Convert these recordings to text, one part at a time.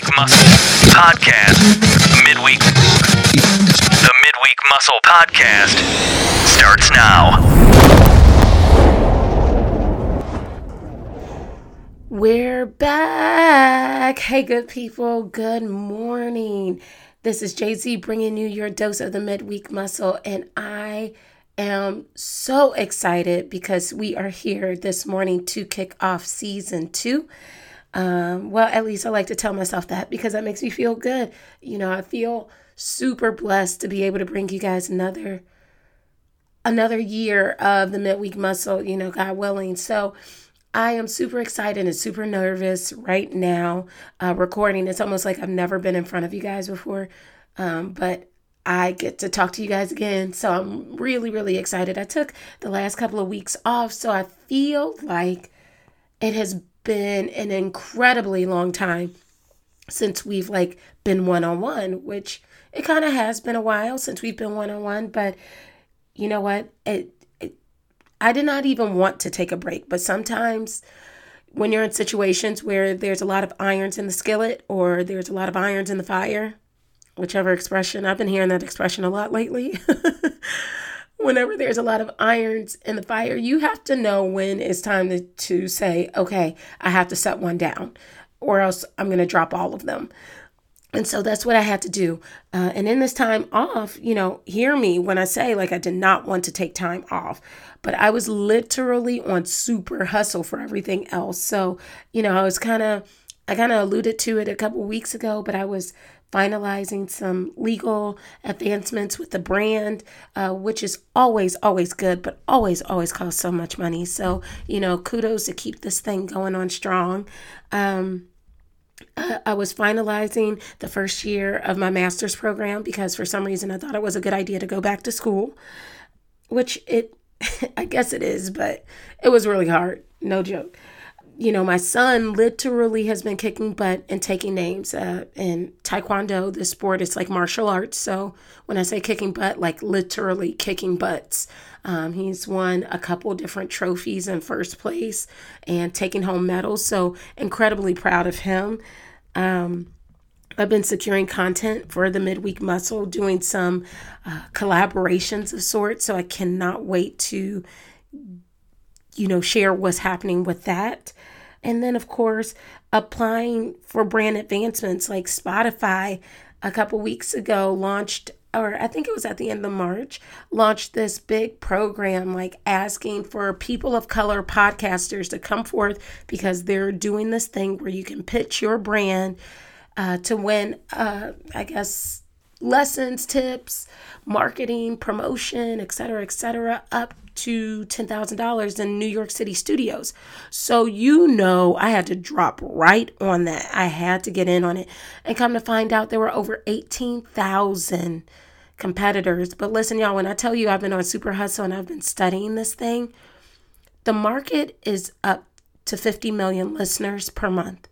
Midweek Muscle Podcast. Midweek. The Midweek Muscle Podcast starts now. We're back. Hey, good people. Good morning. This is JZ bringing you your dose of the midweek muscle, and I am so excited because we are here this morning to kick off season two. Um, well, at least I like to tell myself that because that makes me feel good. You know, I feel super blessed to be able to bring you guys another another year of the midweek muscle, you know, God willing. So I am super excited and super nervous right now uh, recording. It's almost like I've never been in front of you guys before, um, but I get to talk to you guys again. So I'm really, really excited. I took the last couple of weeks off, so I feel like it has been an incredibly long time since we've like been one on one, which it kind of has been a while since we've been one on one, but you know what? It, it I did not even want to take a break, but sometimes when you're in situations where there's a lot of irons in the skillet or there's a lot of irons in the fire, whichever expression, I've been hearing that expression a lot lately. Whenever there's a lot of irons in the fire, you have to know when it's time to, to say, okay, I have to set one down, or else I'm going to drop all of them. And so that's what I had to do. Uh, and in this time off, you know, hear me when I say, like, I did not want to take time off, but I was literally on super hustle for everything else. So, you know, I was kind of, I kind of alluded to it a couple weeks ago, but I was finalizing some legal advancements with the brand, uh, which is always, always good, but always, always costs so much money. So, you know, kudos to keep this thing going on strong. Um, I was finalizing the first year of my master's program because for some reason I thought it was a good idea to go back to school, which it, I guess it is, but it was really hard. No joke you know, my son literally has been kicking butt and taking names. Uh, in Taekwondo, the sport is like martial arts. So when I say kicking butt, like literally kicking butts. Um, he's won a couple different trophies in first place and taking home medals. So incredibly proud of him. Um, I've been securing content for the midweek muscle, doing some uh, collaborations of sorts. So I cannot wait to, you know, share what's happening with that. And then, of course, applying for brand advancements like Spotify a couple weeks ago launched or I think it was at the end of March, launched this big program like asking for people of color podcasters to come forth because they're doing this thing where you can pitch your brand uh, to win, uh, I guess, lessons, tips, marketing, promotion, etc., etc., up to $10,000 in New York City studios. So, you know, I had to drop right on that. I had to get in on it. And come to find out, there were over 18,000 competitors. But listen, y'all, when I tell you I've been on Super Hustle and I've been studying this thing, the market is up to 50 million listeners per month.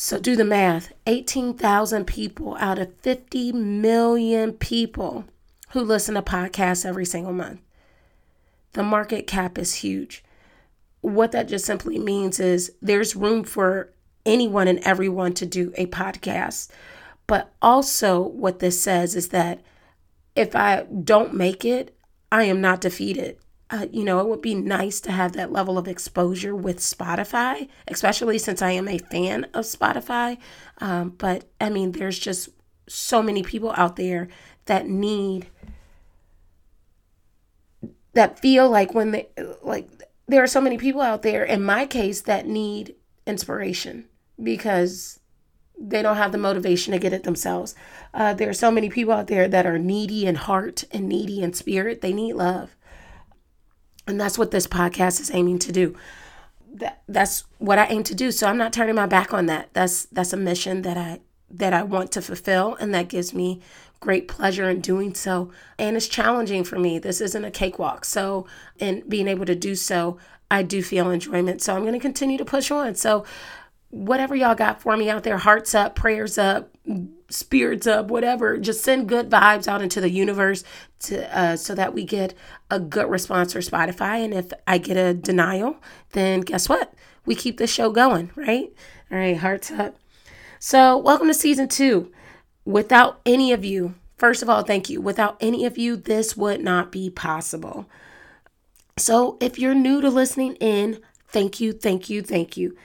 So do the math 18,000 people out of 50 million people who listen to podcasts every single month. The market cap is huge. What that just simply means is there's room for anyone and everyone to do a podcast. But also, what this says is that if I don't make it, I am not defeated uh, you know, it would be nice to have that level of exposure with Spotify, especially since I am a fan of Spotify. Um, but I mean, there's just so many people out there that need, that feel like when they, like, there are so many people out there, in my case, that need inspiration because they don't have the motivation to get it themselves. Uh, there are so many people out there that are needy in heart and needy in spirit. They need love. And that's what this podcast is aiming to do. That, that's what I aim to do. So I'm not turning my back on that. That's that's a mission that I that I want to fulfill and that gives me great pleasure in doing so. And it's challenging for me. This isn't a cakewalk. So in being able to do so, I do feel enjoyment. So I'm going to continue to push on. So whatever y'all got for me out there, hearts up, prayers up, spirits up, whatever. Just send good vibes out into the universe to uh, so that we get a good response for Spotify. And if I get a denial, then guess what? We keep the show going, right? All right, hearts up. So, welcome to season two. Without any of you, first of all, thank you. Without any of you, this would not be possible. So, if you're new to listening in, thank you, thank you, thank you.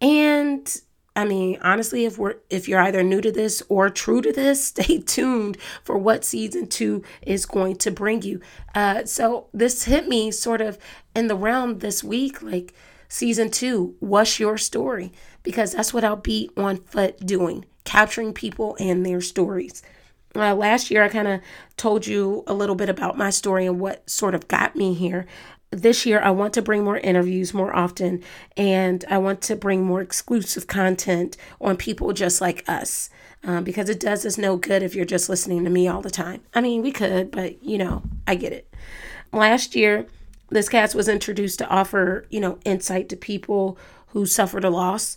And I mean, honestly, if we're if you're either new to this or true to this, stay tuned for what season two is going to bring you. Uh, so this hit me sort of in the realm this week, like season two. What's your story? Because that's what I'll be on foot doing, capturing people and their stories. Uh, last year, I kind of told you a little bit about my story and what sort of got me here this year I want to bring more interviews more often and I want to bring more exclusive content on people just like us um, because it does us no good if you're just listening to me all the time. I mean, we could, but you know, I get it. Last year, this cast was introduced to offer, you know, insight to people who suffered a loss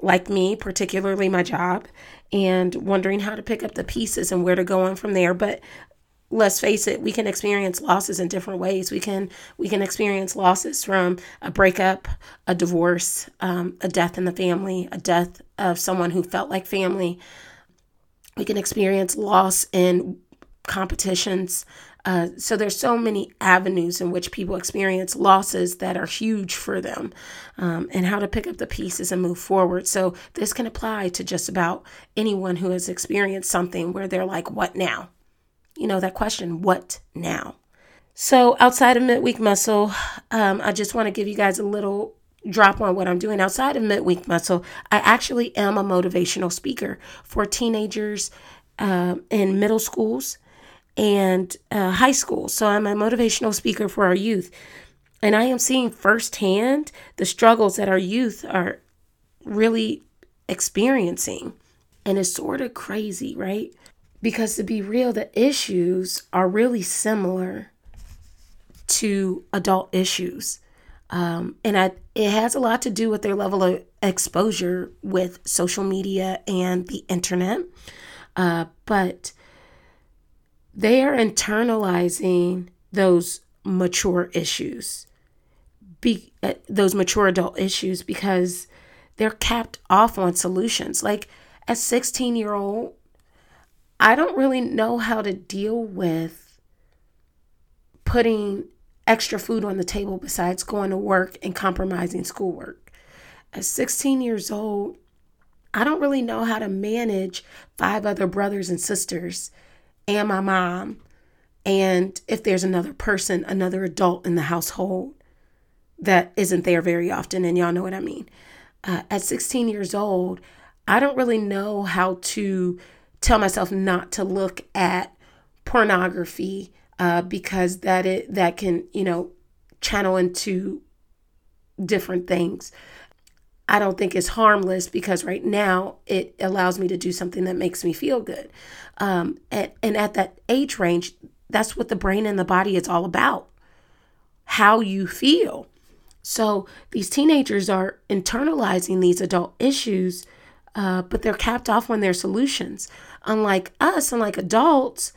like me, particularly my job, and wondering how to pick up the pieces and where to go on from there. But let's face it we can experience losses in different ways. We can we can experience losses from a breakup a divorce um, a death in the family a death of someone who felt like family. We can experience loss in competitions. Uh, so there's so many avenues in which people experience losses that are huge for them um, and how to pick up the pieces and move forward. So this can apply to just about anyone who has experienced something where they're like what now you know, that question, what now? So, outside of midweek muscle, um, I just want to give you guys a little drop on what I'm doing. Outside of midweek muscle, I actually am a motivational speaker for teenagers uh, in middle schools and uh, high school. So, I'm a motivational speaker for our youth. And I am seeing firsthand the struggles that our youth are really experiencing. And it's sort of crazy, right? Because to be real, the issues are really similar to adult issues. Um, and I, it has a lot to do with their level of exposure with social media and the internet. Uh, but they are internalizing those mature issues, be, uh, those mature adult issues, because they're capped off on solutions. Like a 16 year old I don't really know how to deal with putting extra food on the table besides going to work and compromising schoolwork. At 16 years old, I don't really know how to manage five other brothers and sisters and my mom. And if there's another person, another adult in the household that isn't there very often, and y'all know what I mean. Uh, at 16 years old, I don't really know how to tell myself not to look at pornography uh, because that it that can you know channel into different things. I don't think it's harmless because right now it allows me to do something that makes me feel good. Um, and, and at that age range, that's what the brain and the body is all about how you feel. So these teenagers are internalizing these adult issues, uh, but they're capped off on their solutions unlike us, unlike adults,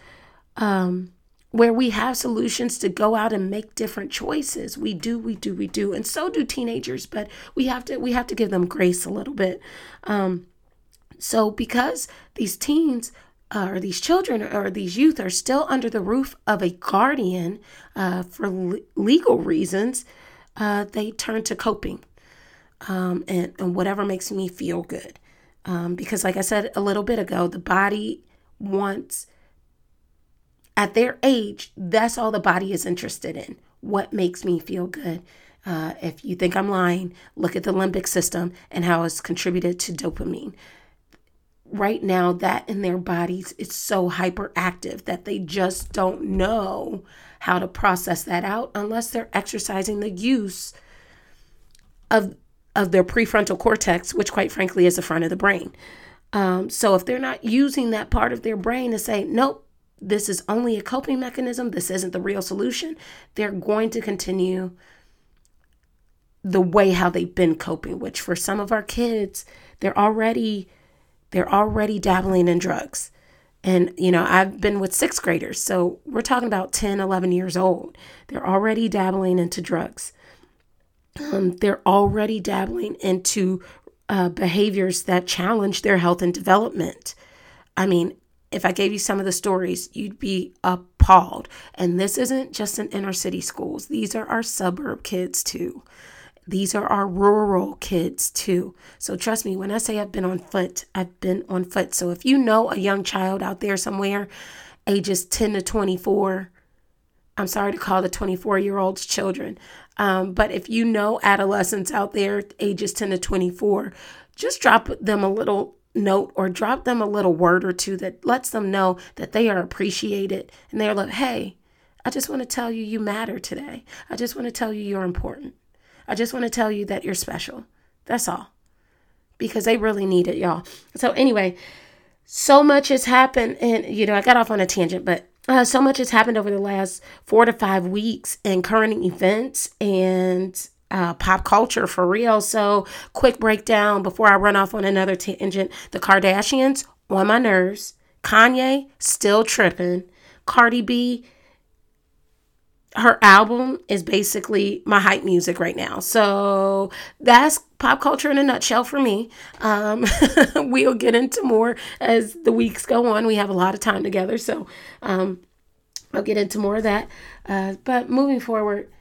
um, where we have solutions to go out and make different choices. We do, we do, we do, and so do teenagers. But we have to, we have to give them grace a little bit. Um, so because these teens uh, or these children or these youth are still under the roof of a guardian uh, for le- legal reasons, uh, they turn to coping um, and, and whatever makes me feel good. Um, because, like I said a little bit ago, the body wants, at their age, that's all the body is interested in. What makes me feel good? Uh, if you think I'm lying, look at the limbic system and how it's contributed to dopamine. Right now, that in their bodies is so hyperactive that they just don't know how to process that out unless they're exercising the use of of their prefrontal cortex, which quite frankly is the front of the brain. Um, so if they're not using that part of their brain to say, nope, this is only a coping mechanism, this isn't the real solution, they're going to continue the way how they've been coping, which for some of our kids, they're already they're already dabbling in drugs. And, you know, I've been with sixth graders. So we're talking about 10, 11 years old. They're already dabbling into drugs um, they're already dabbling into uh, behaviors that challenge their health and development. I mean, if I gave you some of the stories, you'd be appalled. And this isn't just in inner city schools, these are our suburb kids too. These are our rural kids too. So trust me, when I say I've been on foot, I've been on foot. So if you know a young child out there somewhere, ages 10 to 24, I'm sorry to call the 24 year olds children, um, but if you know adolescents out there, ages 10 to 24, just drop them a little note or drop them a little word or two that lets them know that they are appreciated and they're like, hey, I just want to tell you you matter today. I just want to tell you you're important. I just want to tell you that you're special. That's all. Because they really need it, y'all. So, anyway, so much has happened. And, you know, I got off on a tangent, but uh, so much has happened over the last four to five weeks in current events and uh, pop culture for real. So, quick breakdown before I run off on another tangent. The Kardashians on my nerves. Kanye still tripping. Cardi B her album is basically my hype music right now. So that's pop culture in a nutshell for me. Um, we'll get into more as the weeks go on. We have a lot of time together, so um, I'll get into more of that. Uh, but moving forward,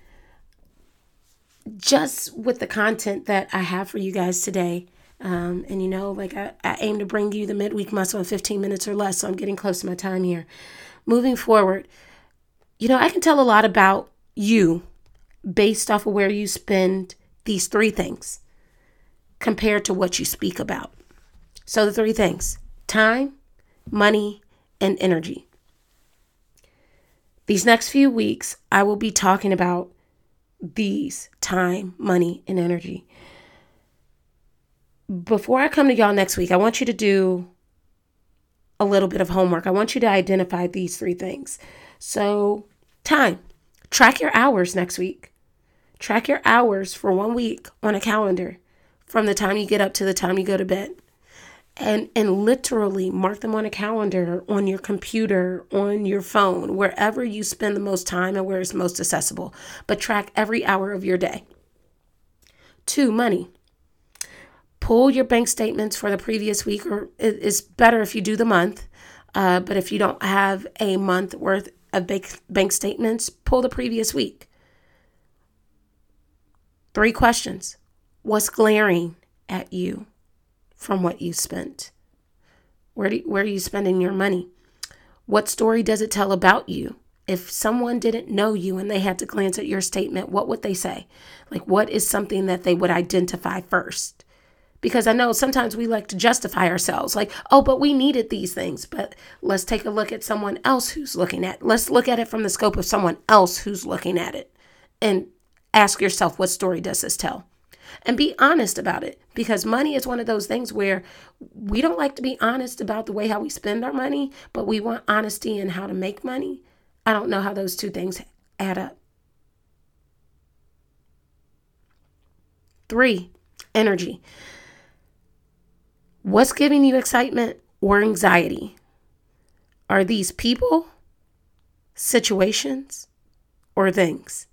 just with the content that I have for you guys today, um, and you know, like I, I aim to bring you the midweek muscle in 15 minutes or less, so I'm getting close to my time here. Moving forward, you know, I can tell a lot about you based off of where you spend these three things compared to what you speak about. So, the three things time, money, and energy. These next few weeks, I will be talking about these time, money, and energy. Before I come to y'all next week, I want you to do a little bit of homework. I want you to identify these three things. So, Time. Track your hours next week. Track your hours for one week on a calendar from the time you get up to the time you go to bed. And and literally mark them on a calendar, on your computer, on your phone, wherever you spend the most time and where it's most accessible. But track every hour of your day. Two, money. Pull your bank statements for the previous week, or it's better if you do the month. Uh, but if you don't have a month worth of bank, bank statements, pull the previous week. Three questions What's glaring at you from what you spent? Where, do, where are you spending your money? What story does it tell about you? If someone didn't know you and they had to glance at your statement, what would they say? Like, what is something that they would identify first? Because I know sometimes we like to justify ourselves like, oh, but we needed these things. But let's take a look at someone else who's looking at. Let's look at it from the scope of someone else who's looking at it and ask yourself what story does this tell? And be honest about it because money is one of those things where we don't like to be honest about the way how we spend our money, but we want honesty in how to make money. I don't know how those two things add up. Three, energy. What's giving you excitement or anxiety? Are these people, situations, or things?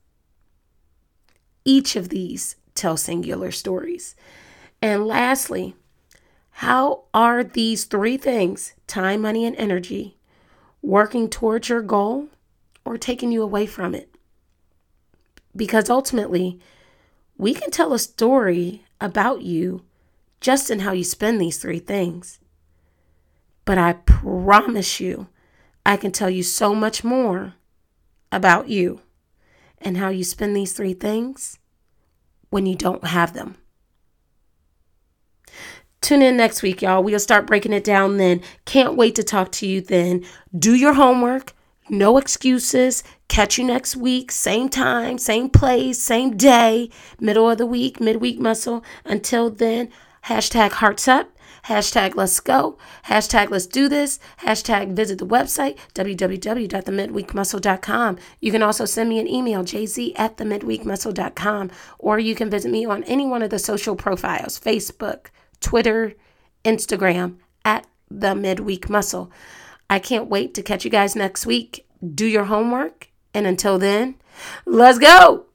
Each of these tell singular stories. And lastly, how are these three things time, money, and energy working towards your goal or taking you away from it? Because ultimately, we can tell a story about you just in how you spend these three things. But I promise you, I can tell you so much more about you and how you spend these three things when you don't have them. Tune in next week, y'all. We'll start breaking it down then. Can't wait to talk to you then. Do your homework. No excuses. Catch you next week. Same time, same place, same day, middle of the week, midweek muscle. Until then, Hashtag hearts up. Hashtag let's go. Hashtag let's do this. Hashtag visit the website, www.themidweekmuscle.com. You can also send me an email, jz at themidweekmuscle.com, or you can visit me on any one of the social profiles Facebook, Twitter, Instagram, at the Midweek Muscle. I can't wait to catch you guys next week. Do your homework. And until then, let's go.